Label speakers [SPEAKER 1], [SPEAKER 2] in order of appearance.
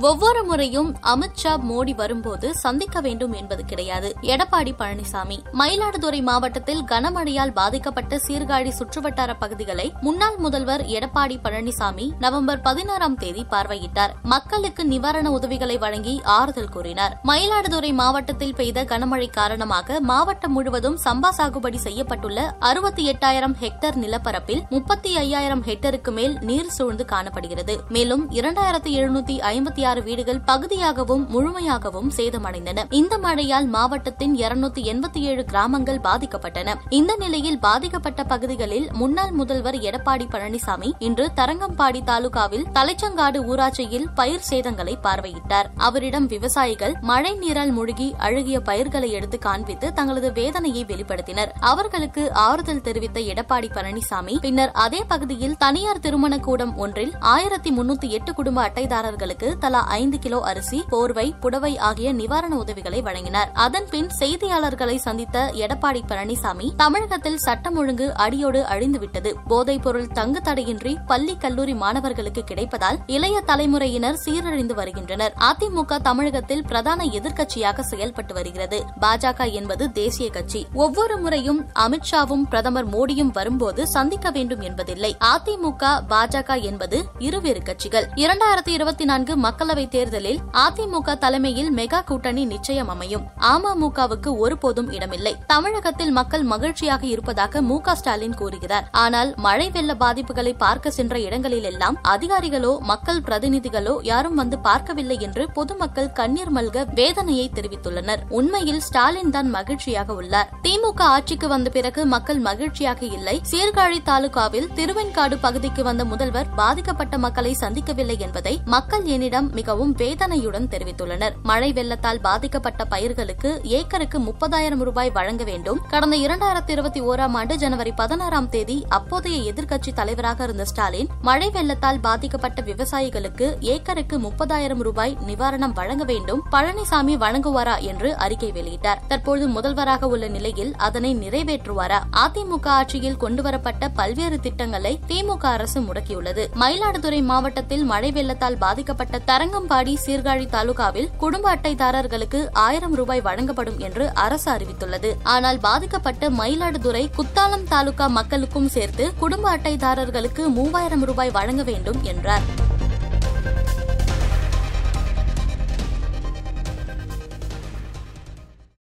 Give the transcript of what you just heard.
[SPEAKER 1] ஒவ்வொரு முறையும் அமித்ஷா மோடி வரும்போது சந்திக்க வேண்டும் என்பது கிடையாது. எடப்பாடி பழனிசாமி மயிலாடுதுறை மாவட்டத்தில் கனமழையால் பாதிக்கப்பட்ட சீர்காழி சுற்றுவட்டார பகுதிகளை முன்னாள் முதல்வர் எடப்பாடி பழனிசாமி நவம்பர் பதினாறாம் தேதி பார்வையிட்டார். மக்களுக்கு நிவாரண உதவிகளை வழங்கி ஆறுதல் கூறினார். மயிலாடுதுறை மாவட்டத்தில் பெய்த கனமழை காரணமாக மாவட்டம் முழுவதும் சம்பா சாகுபடி செய்யப்பட்டுள்ள அறுபத்தி எட்டாயிரம் ஹெக்டேர் நிலப்பரப்பில் முப்பத்தி ஐயாயிரம் ஹெக்டருக்கு மேல் நீர் சூழ்ந்து காணப்படுகிறது. மேலும் இரண்டாயிரத்தி எழுநூத்தி ஐம்பத்தி ஆறு வீடுகள் பகுதியாகவும் முழுமையாகவும் சேதமடைந்தன. இந்த மழையால் மாவட்டத்தின் இருநூத்தி எண்பத்தி ஏழு கிராமங்கள் பாதிக்கப்பட்டன. இந்த நிலையில் பாதிக்கப்பட்ட பகுதிகளில் முன்னாள் முதல்வர் எடப்பாடி பழனிசாமி இன்று தரங்கம்பாடி தாலுகாவில் தலைச்சங்காடு ஊராட்சியில் பயிர் சேதங்களை பார்வையிட்டார். அவரிடம் விவசாயிகள் மழை நீரால் மூழ்கி அழுகிய பயிர்களை எடுத்து காண்பித்து தங்களது வேதனையை வெளிப்படுத்தினர். அவர்களுக்கு ஆறுதல் தெரிவித்த எடப்பாடி பழனிசாமி பின்னர் அதே பகுதியில் தனியார் திருமண கூடம் ஒன்றில் ஆயிரத்தி முன்னூத்தி எட்டு குடும்ப அட்டைதாரர்களுக்கு தலா தலா ஐந்து கிலோ அரிசி போர்வை புடவை ஆகிய நிவாரண உதவிகளை வழங்கினர். அதன்பின் செய்தியாளர்களை சந்தித்த எடப்பாடி பழனிசாமி தமிழகத்தில் சட்டம் ஒழுங்கு அடியோடு அழிந்துவிட்டது. போதைப் பொருள் தங்கு தடையின்றி பள்ளி கல்லூரி மாணவர்களுக்கு கிடைப்பதால் இளைய தலைமுறையினர் சீரழிந்து வருகின்றனர். அதிமுக தமிழகத்தில் பிரதான எதிர்க்கட்சியாக செயல்பட்டு வருகிறது. பாஜக என்பது தேசிய கட்சி. ஒவ்வொரு முறையும் அமித்ஷாவும் பிரதமர் மோடியும் வரும்போது சந்திக்க வேண்டும் என்பதில்லை. அதிமுக பாஜக என்பது இருவேறு கட்சிகள். இரண்டாயிரத்தி இருபத்தி நான்கு மக்கள் மக்களவை தேர்தலில் அதிமுக தலைமையில் மெகா கூட்டணி நிச்சயம் அமையும். அமமுகவுக்கு ஒருபோதும் இடமில்லை. தமிழகத்தில் மக்கள் மகிழ்ச்சியாக இருப்பதாக மு ஸ்டாலின் கூறுகிறார். ஆனால் மழை வெள்ள பாதிப்புகளை பார்க்க சென்ற இடங்களிலெல்லாம் அதிகாரிகளோ மக்கள் பிரதிநிதிகளோ யாரும் வந்து பார்க்கவில்லை என்று பொதுமக்கள் கண்ணீர் மல்க வேதனையை தெரிவித்துள்ளனர். உண்மையில் ஸ்டாலின் தான் மகிழ்ச்சியாக உள்ளார். திமுக ஆட்சிக்கு வந்த பிறகு மக்கள் மகிழ்ச்சியாக இல்லை. சீர்காழி தாலுகாவில் திருவெண்காடு பகுதிக்கு வந்த முதல்வர் பாதிக்கப்பட்ட மக்களை சந்திக்கவில்லை என்பதை மக்கள் என்னிடம் மிகவும் வேதனையுடன் தெரிவித்துள்ளனர். மழை வெள்ளத்தால் பாதிக்கப்பட்ட பயிர்களுக்கு ஏக்கருக்கு முப்பதாயிரம் ரூபாய் வழங்க வேண்டும். கடந்த இரண்டாயிரத்தி இருபத்தி ஓராம் ஆண்டு ஜனவரி பதினாறாம் தேதி அப்போதைய எதிர்க்கட்சி தலைவராக இருந்த ஸ்டாலின் மழை வெள்ளத்தால் பாதிக்கப்பட்ட விவசாயிகளுக்கு ஏக்கருக்கு முப்பதாயிரம் ரூபாய் நிவாரணம் வழங்க வேண்டும் பழனிசாமி வழங்குவாரா என்று அறிக்கை வெளியிட்டார். தற்போது முதல்வராக உள்ள நிலையில் அதனை நிறைவேற்றுவாரா? அதிமுக ஆட்சியில் கொண்டுவரப்பட்ட பல்வேறு திட்டங்களை திமுக அரசு முடக்கியுள்ளது. மயிலாடுதுறை மாவட்டத்தில் மழை வெள்ளத்தால் பாதிக்கப்பட்ட தரங்கம்பாடி சீர்காழி தாலுகாவில் குடும்ப அட்டைதாரர்களுக்கு ஆயிரம் ரூபாய் வழங்கப்படும் என்று அரசு அறிவித்துள்ளது. ஆனால் பாதிக்கப்பட்ட மயிலாடுதுறை குத்தாலம் தாலுகா மக்களுக்கும் சேர்த்து குடும்ப அட்டைதாரர்களுக்கு மூவாயிரம் ரூபாய் வழங்க வேண்டும் என்றார்.